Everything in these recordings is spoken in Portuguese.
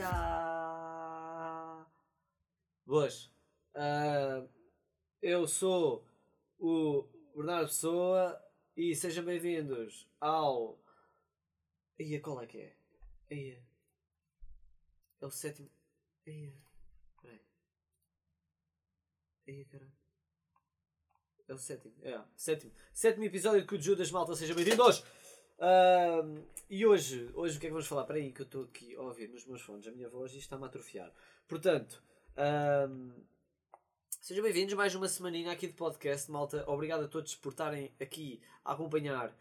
Está. Boas. Uh, eu sou o Bernardo Pessoa e sejam bem-vindos ao. Ia, qual é que é? Ia. É o sétimo. Ia. Peraí. Ia, caralho. É o sétimo. É, sétimo. Sétimo episódio de Cujo Judas Malta. Sejam bem-vindos! Uh, e hoje, hoje o que é que vamos falar? Espera aí que eu estou aqui a ouvir nos meus fones a minha voz e está-me a atrofiar. Portanto, um, sejam bem-vindos mais uma semaninha aqui de podcast, malta. Obrigado a todos por estarem aqui a acompanhar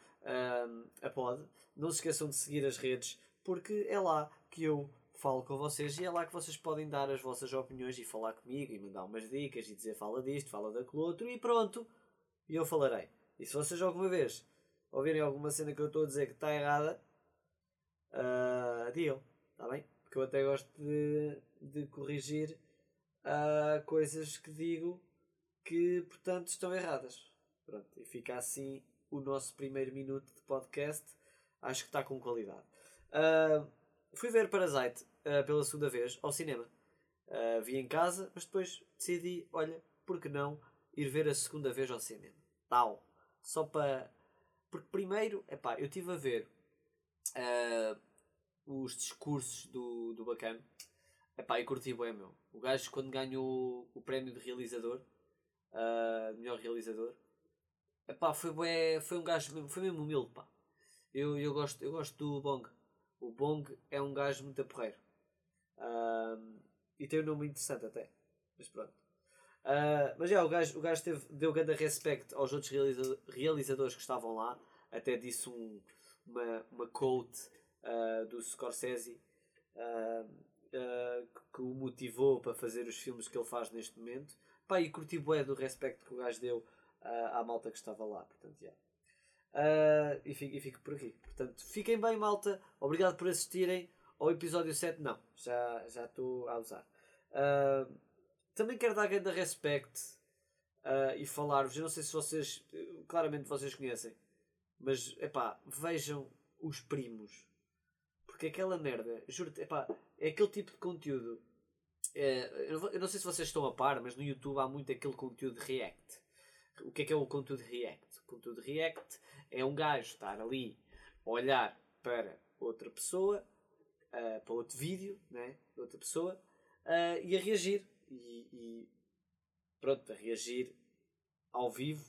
um, a pod. Não se esqueçam de seguir as redes, porque é lá que eu falo com vocês e é lá que vocês podem dar as vossas opiniões e falar comigo e mandar umas dicas e dizer fala disto, fala daquilo outro e pronto. E eu falarei. E se vocês alguma vez ouvirem alguma cena que eu estou a dizer que está errada, uh, digam, está bem? Porque eu até gosto de, de corrigir uh, coisas que digo que, portanto, estão erradas. Pronto, e fica assim o nosso primeiro minuto de podcast. Acho que está com qualidade. Uh, fui ver Parasite uh, pela segunda vez ao cinema. Uh, vi em casa, mas depois decidi, olha, por que não ir ver a segunda vez ao cinema? Tal. Só para. Porque primeiro, epá, eu estive a ver os discursos do, do Bacana Epá, e curti bem, meu. O gajo, quando ganhou o prémio de realizador, uh, melhor realizador, epá, foi, bué, foi um gajo, foi mesmo humilde, pá. Eu, eu, gosto, eu gosto do Bong. O Bong é um gajo muito aporreiro. Uh, e tem um nome interessante até. Mas pronto. Uh, mas é, o gajo, o gajo teve, deu grande respeito aos outros realiza realizadores que estavam lá. Até disse um, uma, uma quote uh, do Scorsese. Uh, que o motivou para fazer os filmes que ele faz neste momento. Pá, e curti bué do respeito que o gajo deu à malta que estava lá. Portanto, yeah. Uh, e, fico, e fico por aqui. Portanto, fiquem bem, malta. Obrigado por assistirem ao episódio 7. Não, já estou a usar. Uh, também quero dar grande respeito uh, e falar-vos. Eu não sei se vocês, claramente vocês conhecem, mas epá, vejam os primos. Porque aquela merda, juro-te, epá, é aquele tipo de conteúdo. É, eu, não sei se vocês estão a par, mas no YouTube há muito aquele conteúdo React. O que é que é o conteúdo React? O conteúdo React é um gajo estar ali a olhar para outra pessoa, uh, para outro vídeo, né? outra pessoa, uh, e a reagir. E, e, pronto, a reagir ao vivo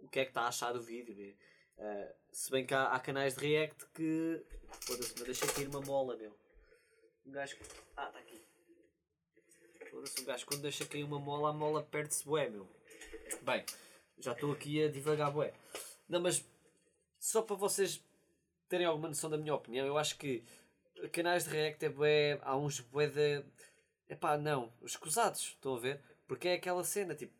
o que é que está a achar do vídeo. Uh, se bem que há, há canais de React que. Foda-se, mas deixa cair uma mola, meu. Um gajo. Ah, está aqui. Foda-se, um gajo quando deixa cair uma mola, a mola perde-se bué, meu. Bem, já estou aqui a divagar bué. Não, mas só para vocês terem alguma noção da minha opinião, eu acho que canais de React é bué, há uns bué de... Epá, não, escusados, estão a ver? Porque é aquela cena, tipo,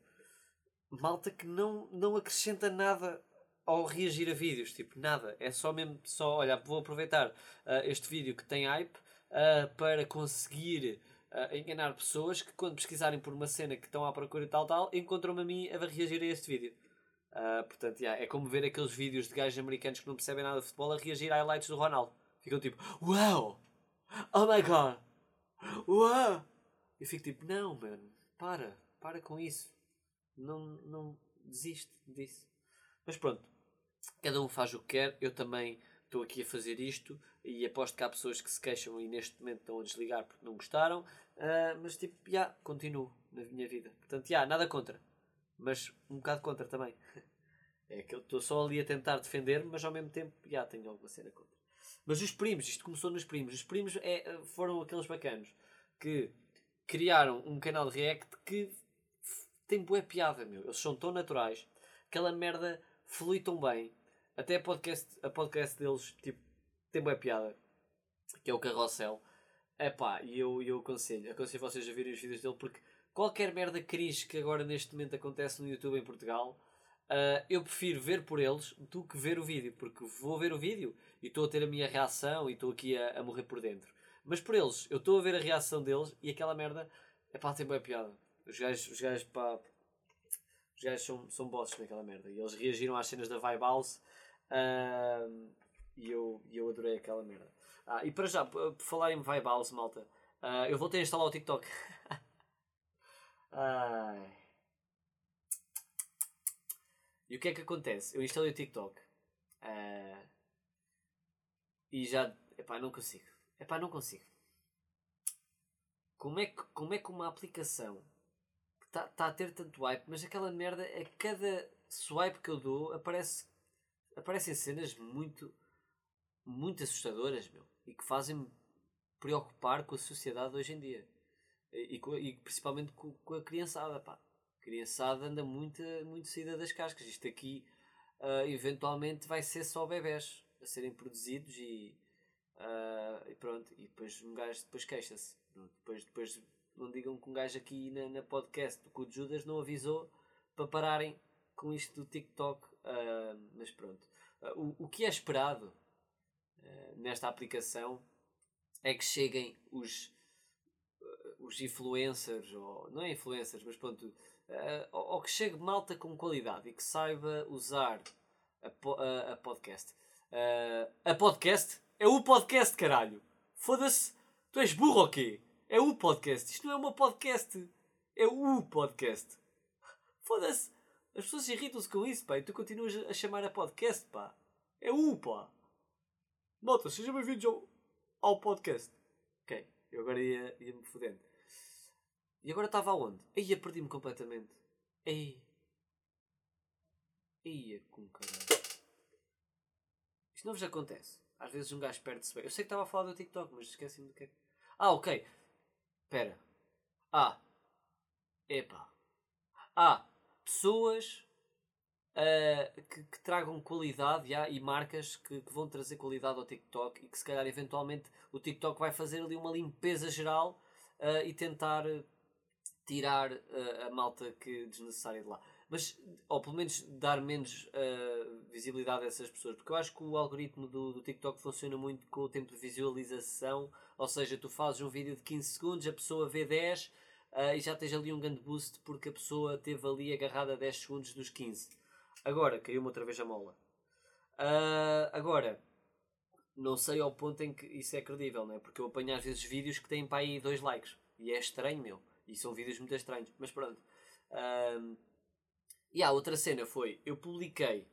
malta que não, não acrescenta nada ao reagir a vídeos, tipo, nada. É só mesmo, só, olha, vou aproveitar uh, este vídeo que tem hype uh, para conseguir uh, enganar pessoas que quando pesquisarem por uma cena que estão à procura e tal, tal, encontram-me a mim a reagir a este vídeo. Portanto, yeah, é como ver aqueles vídeos de gajos americanos que não percebem nada de futebol a reagir a highlights do Ronaldo. Ficam tipo, wow! Oh my god! Uau! Eu fico tipo, não, mano, para, para com isso. Não, não desiste disso. Mas pronto, cada um faz o que quer. Eu também estou aqui a fazer isto e aposto que há pessoas que se queixam e neste momento estão a desligar porque não gostaram, uh, mas tipo, já, yeah, continuo na minha vida. Portanto, já, yeah, nada contra, mas um bocado contra também. É que eu estou só ali a tentar defender, mas ao mesmo tempo, já yeah, tenho alguma cena contra. Mas os primos, isto começou nos primos. Os primos é, foram aqueles bacanos que criaram um canal de react que tem boa piada, meu. Eles são tão naturais, aquela merda flui tão bem. Até a podcast, a podcast deles, tipo, tem boa piada, que é o Carrossel. É pá, e eu, eu aconselho, aconselho vocês a verem os vídeos dele porque qualquer merda crise que agora neste momento acontece no YouTube em Portugal, uh, eu prefiro ver por eles do que ver o vídeo, porque vou ver o vídeo e estou a ter a minha reação e estou aqui a, a, morrer por dentro. Mas por eles, eu estou a ver a reação deles e aquela merda, é pá, tem boa piada. Os gajos, os gajos pá, os gajos são, são bosses naquela merda e eles reagiram às cenas da Vibe House. Uh, e eu, eu adorei aquela merda. Ah, e para já, por falar em Vibe House, malta, uh, eu voltei a instalar o TikTok. Ai. E o que é que acontece? Eu instalei o TikTok. Uh, e já. Epá, não consigo. Epá, não consigo. Como é que, como é que uma aplicação que está tá a ter tanto hype, mas aquela merda, a cada swipe que eu dou, aparece, aparecem cenas muito, muito assustadoras, meu. E que fazem-me preocupar com a sociedade hoje em dia. E, e, e principalmente com, com, a criançada, pá. A criançada anda muito, muito saída das cascas. Isto aqui, uh, eventualmente, vai ser só bebés a serem produzidos e, uh, e pronto. E depois um gajo depois queixa-se. Depois, depois não digam que um gajo aqui na, na podcast do Cu de Judas não avisou para pararem com isto do TikTok. Uh, mas pronto. o, o que é esperado nesta aplicação é que cheguem os, os influencers, ou não é influencers, mas pronto, uh, ou, que chegue malta com qualidade e que saiba usar a, a, a podcast. Uh, a podcast é o podcast, caralho. Foda-se, tu és burro ou quê? É o podcast. Isto não é uma podcast. É o podcast. Foda-se. As pessoas irritam-se com isso, pá. E tu continuas a chamar a podcast, pá. É o, pá. Malta, sejam bem-vindos ao, ao podcast. Ok, eu agora ia-me ia fodendo. E agora estava aonde? Aí perdi-me completamente. Ei. Ia com caralho. Isto não vos acontece. Às vezes um gajo perde-se bem. Eu sei que estava a falar do TikTok, mas esqueci-me do que é. Ah, ok. Espera. Ah. Epá. Ah. Pessoas uh, que, que, tragam qualidade e marcas que, que, vão trazer qualidade ao TikTok e que se calhar eventualmente o TikTok vai fazer ali uma limpeza geral uh, e tentar tirar uh, a malta que desnecessária de lá. Mas, ou pelo menos dar menos uh, visibilidade a essas pessoas. Porque eu acho que o algoritmo do, do TikTok funciona muito com o tempo de visualização. Ou seja, tu fazes um vídeo de 15 segundos, a pessoa vê 10 uh, eh, e já tens ali um grande boost porque a pessoa teve ali agarrada a 10 segundos dos 15. Agora, caiu-me outra vez a mola. Uh, agora, não sei ao ponto em que isso é credível, não é? Porque eu apanho às vezes vídeos que têm para aí 2 likes. E é estranho, meu. E são vídeos muito estranhos, mas pronto. E a outra cena foi, eu publiquei,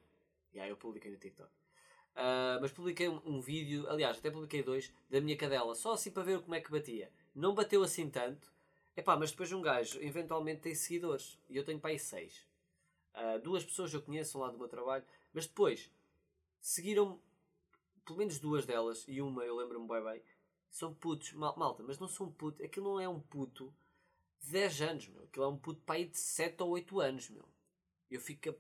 yeah, eu publiquei no TikTok, uh, mas publiquei um, um, vídeo, aliás, até publiquei dois, da minha cadela, só assim para ver como é que batia. Não bateu assim tanto, epá, mas depois um gajo eventualmente tem seguidores, e eu tenho para aí seis. Uh, duas pessoas eu conheço lá do meu trabalho, mas depois seguiram pelo menos duas delas, e uma eu lembro-me bem bem, são putos, mal, malta, mas não são putos, aquilo não é um puto 10 anos, meu. Aquilo é um puto pai de 7 ou 8 anos, meu. Eu fico,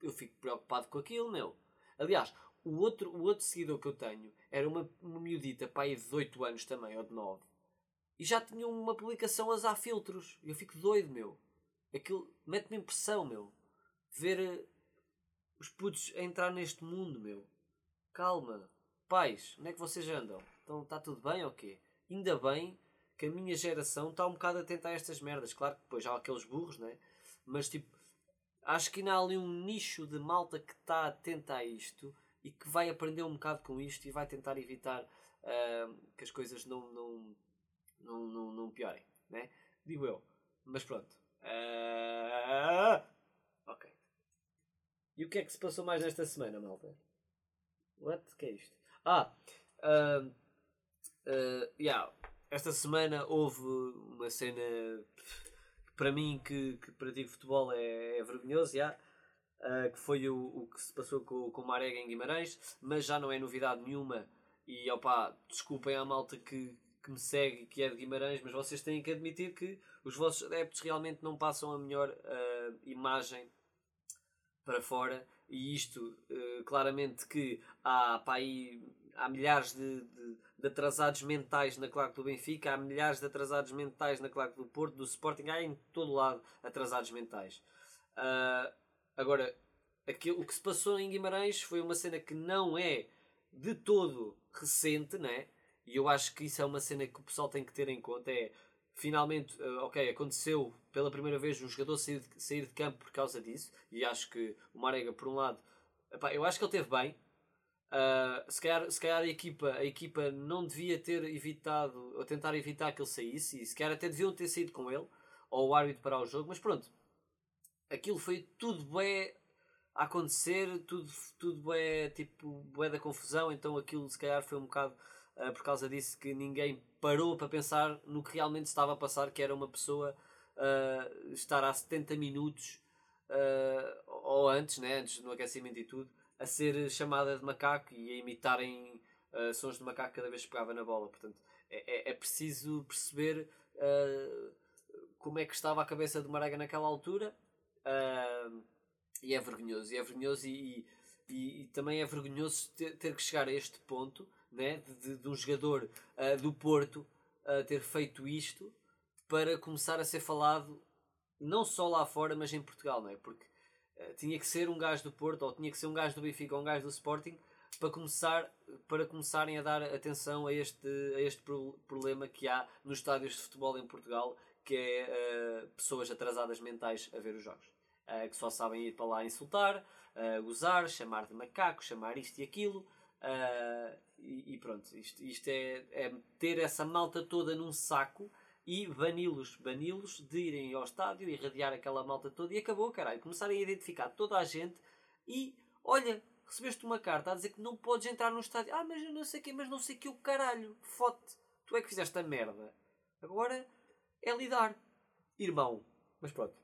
eu fico preocupado com aquilo, meu. Aliás, o outro, o outro seguidor que eu tenho era uma, uma miudita pai de 8 anos também, ou de 9. E já tinha uma publicação a usar filtros. Eu fico doido, meu. Aquilo mete-me impressão, meu. Ver uh, os putos a entrar neste mundo, meu. Calma. Pais, onde é que vocês andam? Então está tudo bem ou quê? Ainda bem que a minha geração está um bocado atenta a estas merdas. Claro que depois há aqueles burros, né? Mas tipo, acho que ainda há ali um nicho de malta que está atenta a isto e que vai aprender um bocado com isto e vai tentar evitar uh, que as coisas não, não, não, não, não piorem, né? Digo eu. Mas pronto. Uh, ok. E o que é que se passou mais nesta semana, malta? What? O que é isto? Ah! Uh, uh, yeah esta semana houve uma cena que para mim que, que pratico futebol é, é vergonhoso, já, uh, que foi o, o que se passou com, com o Marega em Guimarães, mas já não é novidade nenhuma. E opá, desculpem à malta que, que me segue que é de Guimarães, mas vocês têm que admitir que os vossos adeptos realmente não passam a melhor uh, imagem para fora. E isto uh, claramente que há, pá, aí, há milhares de, de de atrasados mentais na claque do Benfica, há milhares de atrasados mentais na claque do Porto, do Sporting, há em todo lado atrasados mentais. Uh, agora, aquilo, o que se passou em Guimarães foi uma cena que não é de todo recente, né? E eu acho que isso é uma cena que o pessoal tem que ter em conta. É finalmente, uh, ok, aconteceu pela primeira vez um jogador sair de, sair de campo por causa disso. E acho que o Marega, por um lado, epá, eu acho que ele teve bem, Uh, se, calhar, se calhar a equipa, a equipa não devia ter evitado, ou tentar evitar que ele saísse, e se calhar até deviam ter saído com ele, ou o árbitro parar o jogo, mas pronto, aquilo foi tudo bem a acontecer, tudo, tudo bem, tipo, bué da confusão, então aquilo se calhar foi um bocado uh, por causa disso que ninguém parou para pensar no que realmente estava a passar, que era uma pessoa uh, estar há 70 minutos ou antes, né, antes no aquecimento e tudo, a ser chamada de macaco e a imitarem uh, sons de macaco cada vez que pegava na bola. Portanto, é, é, é preciso perceber uh, como é que estava a cabeça do Maraga naquela altura uh, e é vergonhoso. E é vergonhoso e, e, e também é vergonhoso ter, ter, que chegar a este ponto né, de, de, de um jogador do Porto ter feito isto para começar a ser falado não só lá fora, mas em Portugal, não é? Porque tinha que ser um gajo do Porto, ou tinha que ser um gajo do Benfica, ou um gajo do Sporting, para, começar, para começarem a dar atenção a este, a este problema que há nos estádios de futebol em Portugal, que é uh, pessoas atrasadas mentais a ver os jogos. Uh, que só sabem ir para lá insultar, gozar, chamar de macaco, chamar isto e aquilo. E, e, pronto, isto, isto é, é ter essa malta toda num saco e bani-los, bani-los de irem ao estádio e irradiar aquela malta toda e acabou, caralho. Começarem a identificar toda a gente e, olha, recebeste uma carta a dizer que não podes entrar no estádio. Ah, mas eu não sei quem, mas não sei que o caralho, fote. Tu é que fizeste a merda. Agora é lidar, irmão. Mas pronto.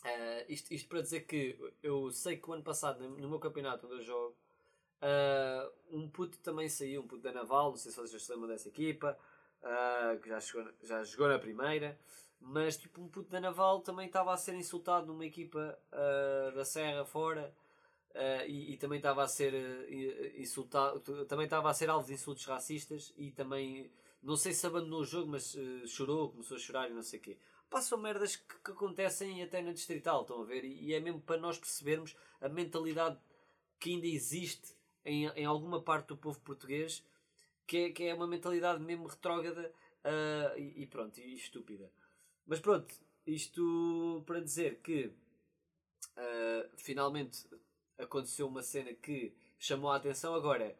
Uh, isto, isto para dizer que eu sei que o ano passado, no meu campeonato onde eu jogo, uh, um puto também saiu, um puto da Naval, não sei se vocês se lembram dessa equipa uh, que já, chegou, já jogou na primeira, mas tipo um puto da Naval também estava a ser insultado numa equipa uh, da Serra fora uh, e, e, também estava a ser insultado, também estava a ser alvo de insultos racistas e também não sei se abandonou o jogo, mas chorou, começou a chorar e não sei o quê. Passam merdas que, que, acontecem até na distrital, estão a ver? E, e, é mesmo para nós percebermos a mentalidade que ainda existe em, em alguma parte do povo português que é, que é uma mentalidade mesmo retrógrada uh, e, e, pronto, e estúpida. Mas pronto, isto para dizer que uh, finalmente aconteceu uma cena que chamou a atenção. Agora,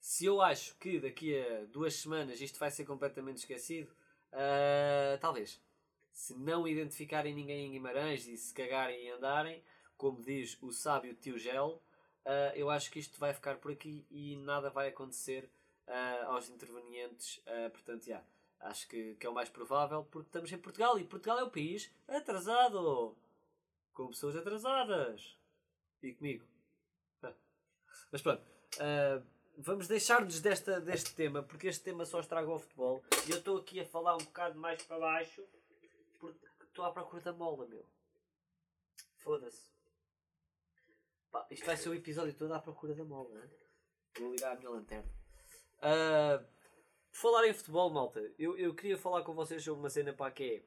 se eu acho que daqui a duas semanas isto vai ser completamente esquecido, uh, talvez. Se não identificarem ninguém em Guimarães e se cagarem e andarem, como diz o sábio tio Gel, eu acho que isto vai ficar por aqui e nada vai acontecer uh, aos intervenientes. Uh, portanto, yeah, acho que, que é o mais provável porque estamos em Portugal e Portugal é o país atrasado. Com pessoas atrasadas. E comigo. Mas pronto. Uh, vamos deixar-nos deste tema porque este tema só estraga o futebol. E eu estou aqui a falar um bocado mais para baixo porque estou à procura da mola, meu. Foda-se. Isto vai ser o episódio todo à procura da mola. Né? Vou ligar a minha lanterna. Uh, falar em futebol, malta, eu, eu queria falar com vocês sobre uma cena para que é.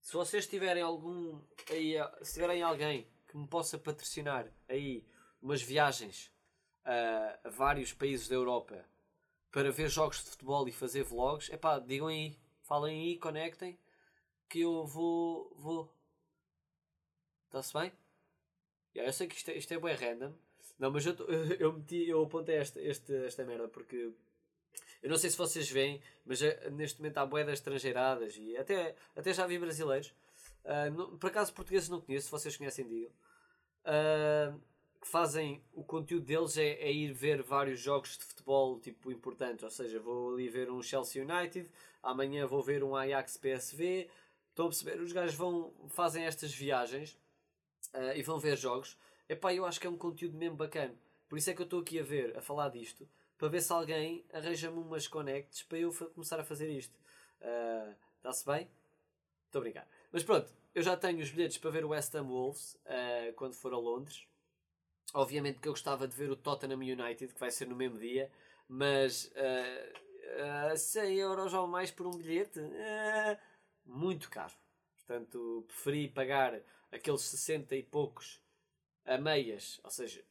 Se vocês tiverem algum. Aí, se tiverem alguém que me possa patrocinar aí umas viagens uh, a vários países da Europa para ver jogos de futebol e fazer vlogs, é pá, digam aí, falem aí, conectem, que eu vou. vou. Está-se bem? Yeah, eu sei que isto é, isto é bem random. Não, mas eu, eu, meti, eu apontei esta, esta, esta merda porque eu não sei se vocês veem, mas eh, neste momento há boedas estrangeiradas e até, até já vi brasileiros. Uh, não, por acaso portugueses não conheço, se vocês conhecem, digam. Uh, fazem o conteúdo deles é, é, ir ver vários jogos de futebol tipo importantes, ou seja, vou ali ver um Chelsea United, amanhã vou ver um Ajax PSV. Estão a perceber? Os gajos vão, fazem estas viagens uh, e vão ver jogos. Epá, eu acho que é um conteúdo mesmo bacana. Por isso é que eu estou aqui a ver, a falar disto para ver se alguém arranja-me umas connects para eu começar a fazer isto. Está-se uh, bem? Muito obrigado. Mas pronto, eu já tenho os bilhetes para ver o West Ham Wolves uh, quando for a Londres. Obviamente que eu gostava de ver o Tottenham United, que vai ser no mesmo dia, mas uh, uh, 100 euros ou mais por um bilhete, uh, muito caro. Portanto, preferi pagar aqueles 60 e poucos a meias, ou seja,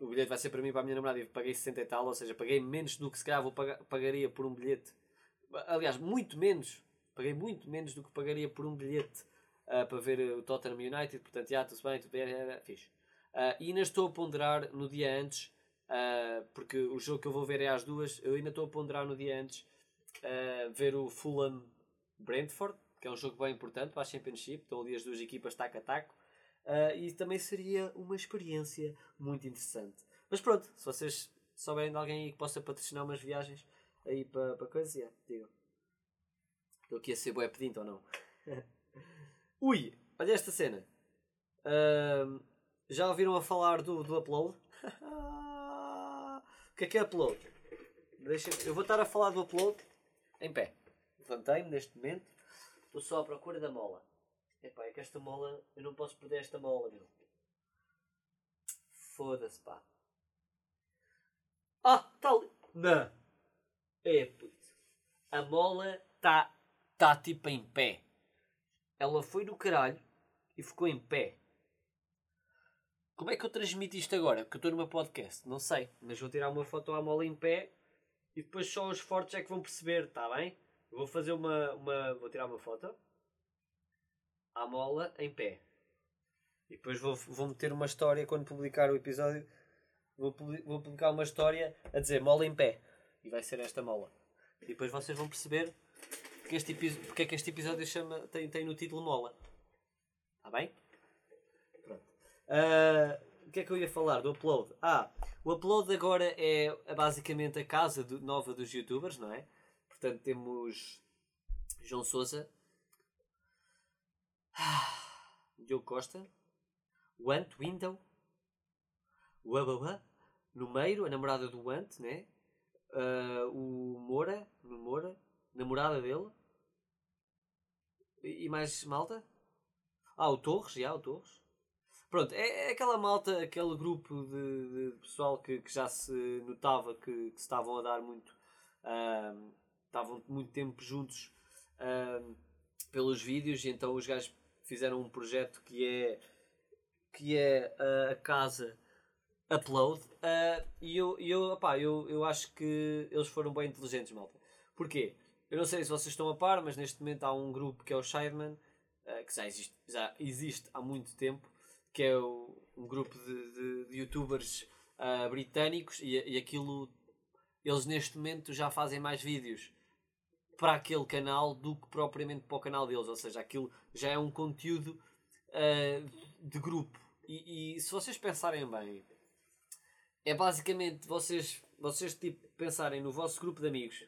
o bilhete vai ser para mim para a minha namorada e paguei 60 e tal, ou seja, paguei menos do que se calhar vou pagar, pagaria por um bilhete. Aliás, muito menos, paguei muito menos do que pagaria por um bilhete uh, para ver o Tottenham United, portanto, já, tudo bem, tudo bem, é, fixe. Uh, e ainda estou a ponderar no dia antes, uh, porque o jogo que eu vou ver é às duas, eu ainda estou a ponderar no dia antes ver o Fulham Brentford, que é um jogo bem importante para a Championship. Estão ali as duas equipas taco a taco. Uh, e também seria uma experiência muito interessante. Mas pronto, se vocês souberem de alguém aí que possa patrocinar umas viagens aí para, para coisas, yeah, digam. Estou aqui a ser bué pedinte ou não? Ui, olha esta cena. Uh, já ouviram a falar do, do upload? o que é que é upload? Deixa, eu vou estar a falar do upload em pé. Levantei-me neste momento. Estou só à procura da mola. Epá, é que esta mola, eu não posso perder esta mola, meu. Foda-se, pá. Ah. Tá não. É, puto. A mola está tá tipo em pé. Ela foi no caralho e ficou em pé. Como é que eu transmito isto agora? Porque eu estou meu podcast. Não sei. Mas vou tirar uma foto à mola em pé e depois só os fortes é que vão perceber, está bem? vou fazer uma, uma. Vou tirar uma foto à mola em pé. E depois vou, vou meter uma história quando publicar o episódio. Vou, vou publicar uma história a dizer mola em pé. E vai ser esta mola. E depois vocês vão perceber porque, este porque é que este episódio chama, tem, tem no título mola. Está bem? Pronto. Uh, o que é que eu ia falar do upload? Ah, o upload agora é basicamente a casa do, nova dos youtubers, não é? Portanto, temos João Souza, Diogo Costa, o Ant Window, o Ababa, Numeiro, a namorada do Ant, né? Uh, o Moura, no Moura, namorada dele. E, mais malta? Ah, o Torres, já, o Torres. Pronto, é, é aquela malta, aquele grupo de, de pessoal que, que, já se notava que, que estavam a dar muito. Uh, estavam muito tempo juntos uh, pelos vídeos e então os gajos fizeram um projeto que é que é uh, a casa Upload uh, e eu, eu, opá, eu, eu acho que eles foram bem inteligentes, malta. Porquê? Eu não sei se vocês estão a par, mas neste momento há um grupo que é o Shireman, uh, que já existe, já existe há muito tempo, que é o, um grupo de, de, de youtubers uh, britânicos e, e aquilo eles neste momento já fazem mais vídeos para aquele canal do que propriamente para o canal deles. Ou seja, aquilo já é um conteúdo uh, de grupo. E, e, se vocês pensarem bem, é basicamente vocês, vocês tipo, pensarem no vosso grupo de amigos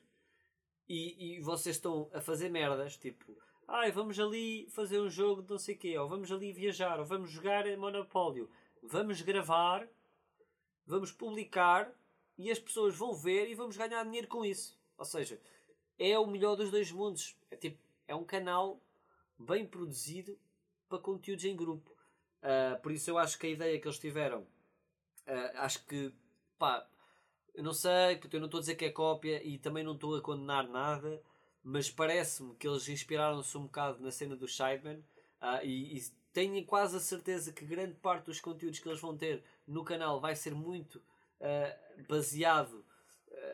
e, e vocês estão a fazer merdas, tipo, ai, vamos ali fazer um jogo de não sei o quê, ou vamos ali viajar, ou vamos jogar Monopólio, vamos gravar, vamos publicar e as pessoas vão ver e vamos ganhar dinheiro com isso. Ou seja, é o melhor dos dois mundos. É, tipo, é um canal bem produzido para conteúdos em grupo. Uh, por isso eu acho que a ideia que eles tiveram, uh, acho que, pá, eu não sei, porque eu não estou a dizer que é cópia e também não estou a condenar nada, mas parece-me que eles inspiraram-se um bocado na cena do Shideman uh, e, e tenho quase a certeza que grande parte dos conteúdos que eles vão ter no canal vai ser muito baseado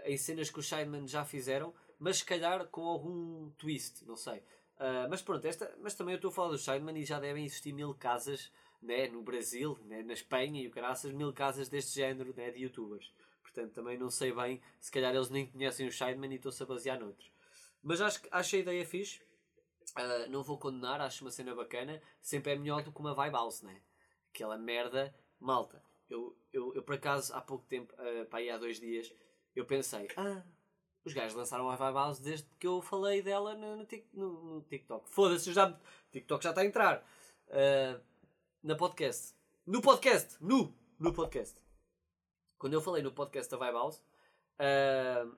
em cenas que os Shideman já fizeram mas se calhar com algum twist, não sei. Uh, mas pronto, esta, mas também eu estou a falar do Shineman e já devem existir mil casas né, no Brasil, né, na Espanha e o caraças, mil casas deste género né, de youtubers. Portanto, também não sei bem, se calhar eles nem conhecem o Shineman e estão-se a basear noutros. Mas acho, acho a ideia fixe. Uh, não vou condenar, acho uma cena bacana. Sempre é melhor do que uma vibe house, né? Aquela merda, malta. Eu, eu, eu por acaso, há pouco tempo, uh, para aí há dois dias, eu pensei, ah, os gajos lançaram a Vibe House desde que eu falei dela no, no, no, no TikTok. Foda-se, já. TikTok já está a entrar. Uh, na podcast. No podcast! No! No podcast. Quando eu falei no podcast da Vibe House, uh,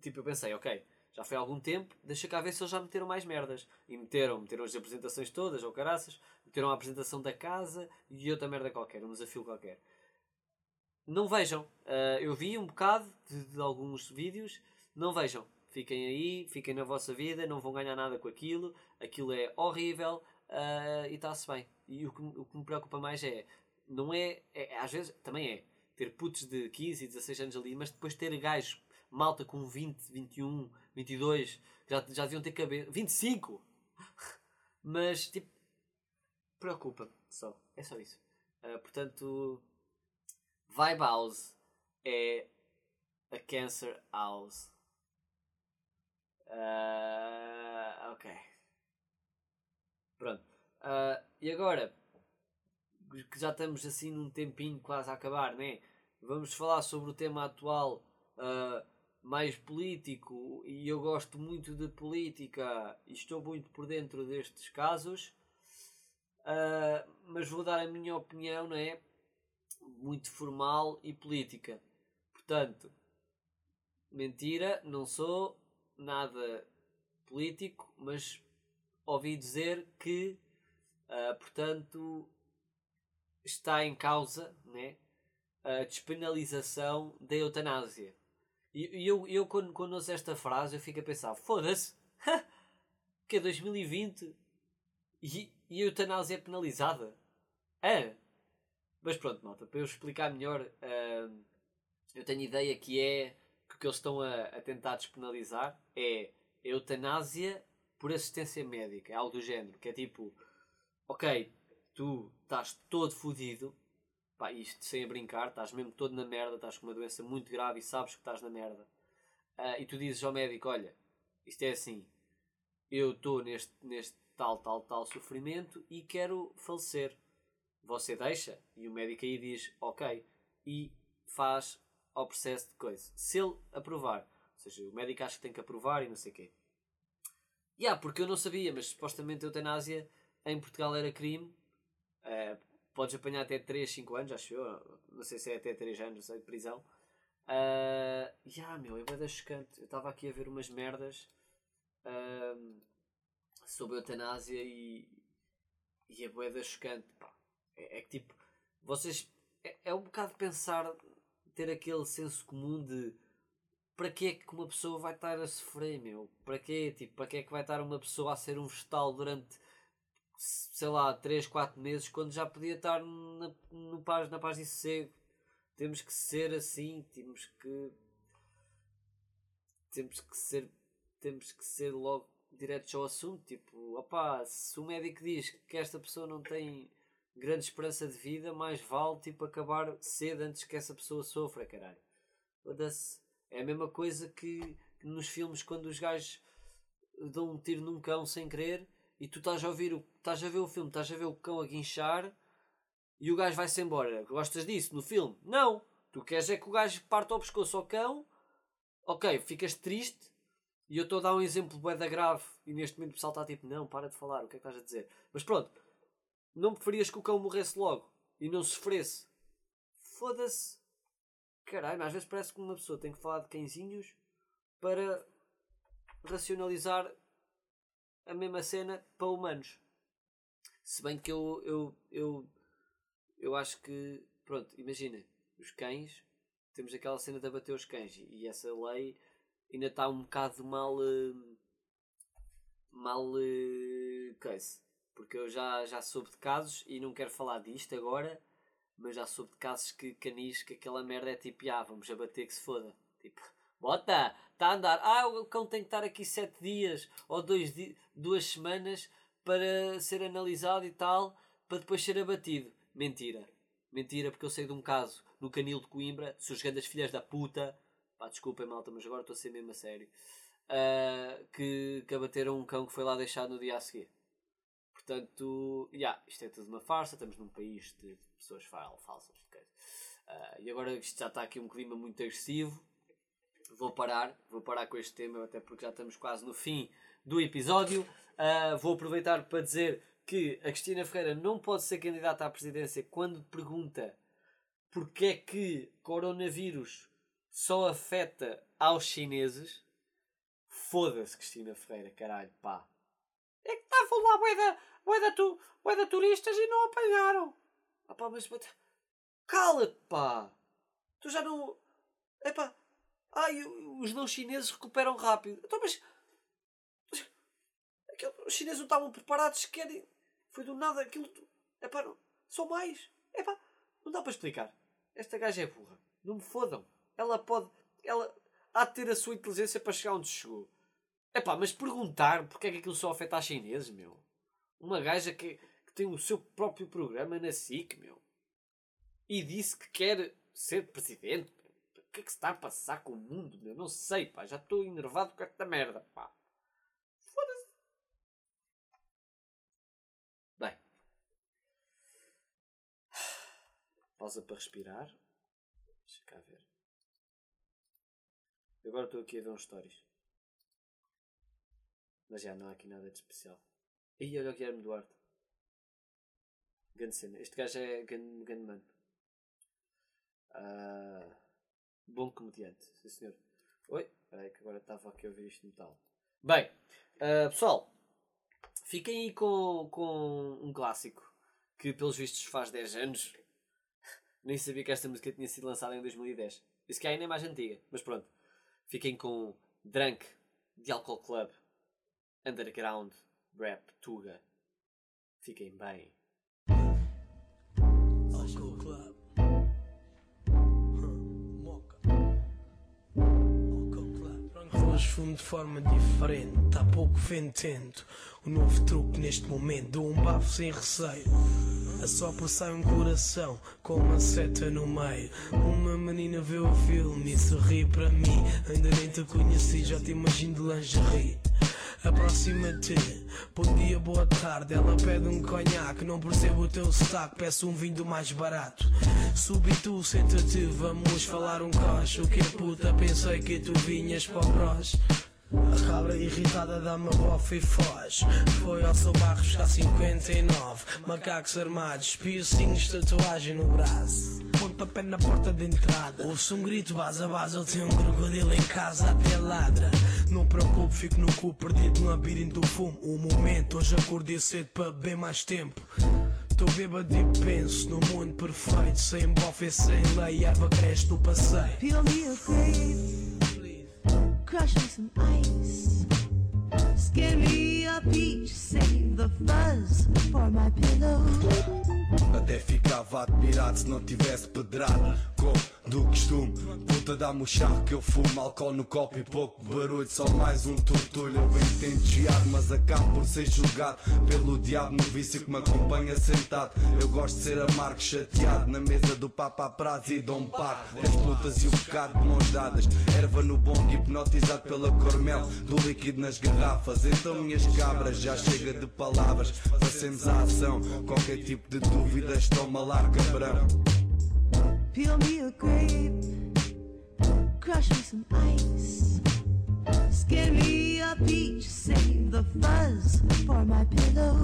tipo, eu pensei, ok, já foi há algum tempo, deixa cá ver se eles já meteram mais merdas. E meteram, meteram as apresentações todas, ou caraças, meteram a apresentação da casa e outra merda qualquer, um desafio qualquer. Não vejam. Uh, eu vi um bocado de, de alguns vídeos não vejam. Fiquem aí, fiquem na vossa vida, não vão ganhar nada com aquilo, aquilo é horrível uh, e está-se bem. E o que, o que me preocupa mais é, não é, é, às vezes também é, ter putos de 15 e 16 anos ali, mas depois ter gajos, malta com 20, 21, 22, já, já deviam ter cabeça, 25! mas, tipo, preocupa-me só, é só isso. Uh, portanto, Vibe House é a Cancer House. Uh, ok. Pronto. Uh, e agora, que já estamos assim num tempinho quase a acabar, né? Vamos falar sobre o tema atual uh, mais político e eu gosto muito de política e estou muito por dentro destes casos. Mas vou dar a minha opinião, não é? Muito formal e política. Portanto, mentira, não sou nada político, mas ouvi dizer que, uh, portanto, está em causa né, a despenalização da eutanásia. E, eu, eu quando, quando ouço esta frase, eu fico a pensar: foda-se, que é 2020 e, e a eutanásia é penalizada? É. Mas pronto, malta, para eu explicar melhor, uh, eu tenho ideia que é que eles estão a, a tentar despenalizar é eutanásia por assistência médica, é algo do género, que é tipo, ok, tu estás todo fodido, pá, isto sem a brincar, estás mesmo todo na merda, estás com uma doença muito grave e sabes que estás na merda, uh, e tu dizes ao médico, olha, isto é assim, eu estou neste, neste tal, tal, tal sofrimento e quero falecer. Você deixa? E o médico aí diz, ok, e faz ao processo de coisa. Se ele aprovar, ou seja, o médico acha que tem que aprovar e não sei o quê. Yeah, porque eu não sabia, mas supostamente a eutanásia em Portugal era crime. Uh, podes apanhar até 3, 5 anos, acho eu. Não sei se é até 3 anos, sei, de prisão. Uh, yeah, meu, é bem chocante. Eu estava aqui a ver umas merdas uh, sobre a eutanásia e, e é boeda chocante. É, é que tipo, vocês. É, é um bocado pensar ter aquele senso comum de para que é que uma pessoa vai estar a sofrer, meu? Para quê? Tipo, para que é que vai estar uma pessoa a ser um vegetal durante, sei lá, 3, 4 meses quando já podia estar na, no paz, na paz e sossego? Temos que ser assim, temos que. Temos que ser. Temos que ser logo diretos ao assunto. Tipo, opá, se o médico diz que esta pessoa não tem grande esperança de vida, mais vale tipo acabar cedo antes que essa pessoa sofra, caralho. É a mesma coisa que, nos filmes quando os gajos dão um tiro num cão sem querer e tu estás a ouvir o, estás a ver o filme, estás a ver o cão a guinchar e o gajo vai-se embora. Gostas disso no filme? Não! Tu queres é que o gajo parte ao pescoço ao cão, ok, ficas triste e eu estou a dar um exemplo boeda grave e neste momento o pessoal está tipo, não, para de falar, o que é que estás a dizer? Mas pronto, não preferias que o cão morresse logo e não sofresse? Foda-se. Caralho, às vezes parece que uma pessoa tem que falar de cãezinhos para racionalizar a mesma cena para humanos. Se bem que eu, eu, eu, eu acho que, pronto, imagina, os cães, temos aquela cena de abater os cães e essa lei ainda está um bocado mal. Eh, mal. Uh, coisa porque eu já, já soube de casos e não quero falar disto agora, mas já soube de casos que canis que aquela merda é tipo, ah, vamos abater que se foda. Tipo, bota, está a andar, ah, o cão tem que estar aqui sete dias ou dois di duas semanas para ser analisado e tal, para depois ser abatido. Mentira. Mentira, porque eu sei de um caso no canil de Coimbra, sujando as filhas da puta, pá, desculpem malta, mas agora estou a ser mesmo a sério, uh, que, que abateram um cão que foi lá deixado no dia a seguir. Portanto, yeah, isto é tudo uma farsa, estamos num país de pessoas falsas. Uh, e agora isto já está aqui um clima muito agressivo. Vou parar, vou parar com este tema, até porque já estamos quase no fim do episódio. Uh, vou aproveitar para dizer que a Cristina Ferreira não pode ser candidata à presidência quando pergunta porque é que coronavírus só afeta aos chineses. Foda-se, Cristina Ferreira, caralho, pá. Estavam lá bué da, tu, bué da turistas e não apanharam. Ah pá, mas... Cala-te, pá! Tu já não... Epá... Ai, os não chineses recuperam rápido. Então, mas aquilo, os chineses não estavam preparados sequer. Foi do nada aquilo... Epá, não, só mais. Epá, não dá para explicar. Esta gaja é burra. Não me fodam. Ela pode... Ela há de ter a sua inteligência para chegar onde chegou. É pá, mas perguntar porque é que aquilo só afeta a chineses, meu. Uma gaja que, que tem o seu próprio programa na SIC, meu. E disse que quer ser presidente. O que é que se está a passar com o mundo, meu? Não sei, pá. Já estou enervado com esta merda, pá. Foda-se. Bem. Pausa para respirar. Deixa cá ver. Agora estou aqui a ver uns stories. Mas já não há aqui nada de especial. E olha o Guilherme Duarte. Grande cena. Este gajo é grande, grande mano. Ah, bom comediante, sim senhor. Oi, peraí que agora estava aqui a ouvir isto no tal. Bem, ah, pessoal, fiquem aí com, com um clássico que pelos vistos faz 10 anos. Nem sabia que esta música tinha sido lançada em 2010. Isso que ainda é mais antiga, mas pronto. Fiquem com Drunk, de Alcohol Club, Underground, Rap, Tuga. Fiquem bem. Alcohol Club. Club. Fumo de forma diferente, há pouco ventendo. O novo truque neste momento, dou um bafo sem receio. A sopra sai um coração com uma seta no meio. Uma menina vê o filme e sorri para mim. Ainda nem te conheci, já te imagino de lingerie. Aproxima-te, bom dia, boa tarde. Ela pede um conhaque, não percebo o teu sotaque, peço um vinho mais barato. Subi tu, senta-te, vamos falar um coche. O que é puta, pensei que tu vinhas para o bros. A cabra irritada dá-me a bofa e foge. Foi ao seu barro buscar 59. Macacos armados, piercings, tatuagem no braço. Pontapé na porta de entrada. Ouço um grito, vaza, vaza. Ele tem um crocodilo em casa, até ladra. Não preocupe, fico no cu, perdido no labirinto do fumo. Um momento, hoje acordei cedo para beber mais tempo. Tô bêbado e penso no mundo perfeito. Sem bofe e sem lei, erva cresce no passeio. Me crush me some ice. Me a peach, save the fuzz for my pillow. Até ficava admirado se não tivesse pedrada. Como do costume Puta dá-me o charro que eu fumo Álcool no copo e pouco barulho Só mais um tortulho. Eu tento desviar Mas acabo por ser julgado Pelo diabo no vício que me acompanha sentado. Eu gosto de ser amargo, chateado Na mesa do papa prazo e dom par As putas e o pecado de mãos dadas Erva no bong hipnotizado pela cormel Do líquido nas garrafas. Então minhas cabras já chega de palavras Passemos à ação Qualquer tipo de dúvidas toma lá cabrão Peel me a grape, crush me some ice. Skin me a peach, save the fuzz for my pillow.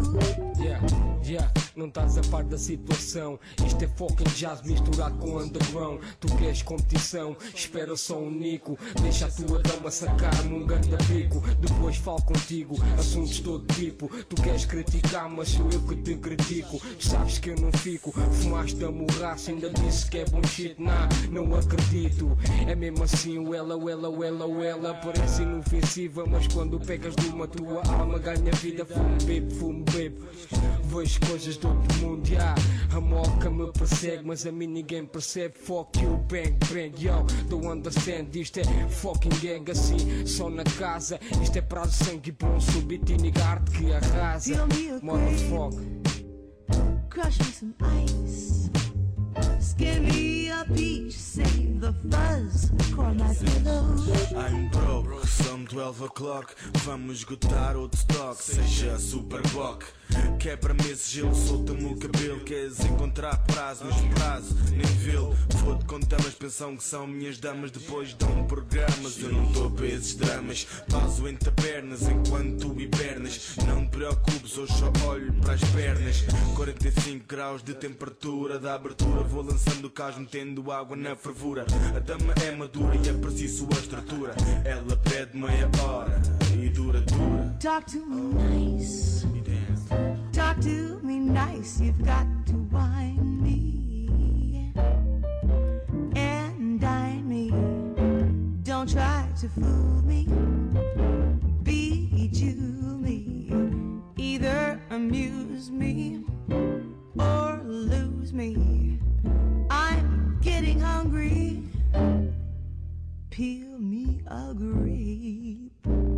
Yeah, yeah, não estás a par da situação. Isto é fucking jazz misturado com underground. Tu queres competição, espera só um nico. Deixa a tua dama sacar-me um ganda pico. Depois falo contigo, assuntos todo tipo. Tu queres criticar, mas sou eu que te critico. Sabes que eu não fico, fumaste a morraça. Ainda disse que é bom shit, nah, não acredito. É mesmo assim, o ela, o ela, o ela, o ela. Parece inofensiva, mas quando pegas de uma tua alma, ganha vida. Fumo, bebo, fumo, bebo. Vejo coisas do outro mundo, yeah. A moca me persegue, mas a mim ninguém percebe. Fuck you, bang, bang, yo. Don't understand, isto é fucking gang assim, só na casa. Isto é prazo, sangue bom, subit e negar-te que arrasa. Motherfucker. crush me some ice. Skin me a peach, save the fuzz my. I'm broke, são 12 o'clock. Vamos esgotar o stock, seja super bock Quebra-me esse gelo, solta-me o cabelo. Queres encontrar prazo, mas prazo nem vê-lo Fode com damas, pensam que são minhas damas. Depois dão programas, eu não tô para esses dramas. Pauso entre pernas enquanto tu hibernas. Não te preocupes, hoje só olho para as pernas. 45 graus de temperatura da abertura. Vou lançando o caos, metendo água na fervura A dama é madura e é preciso a estrutura Ela pede meia hora e dura, dura Talk to me nice. Talk to me nice. You've got to wine me and dine me. Don't try to fool me. Bejewel me. Either amuse me or lose me. Getting hungry. Peel me a grape.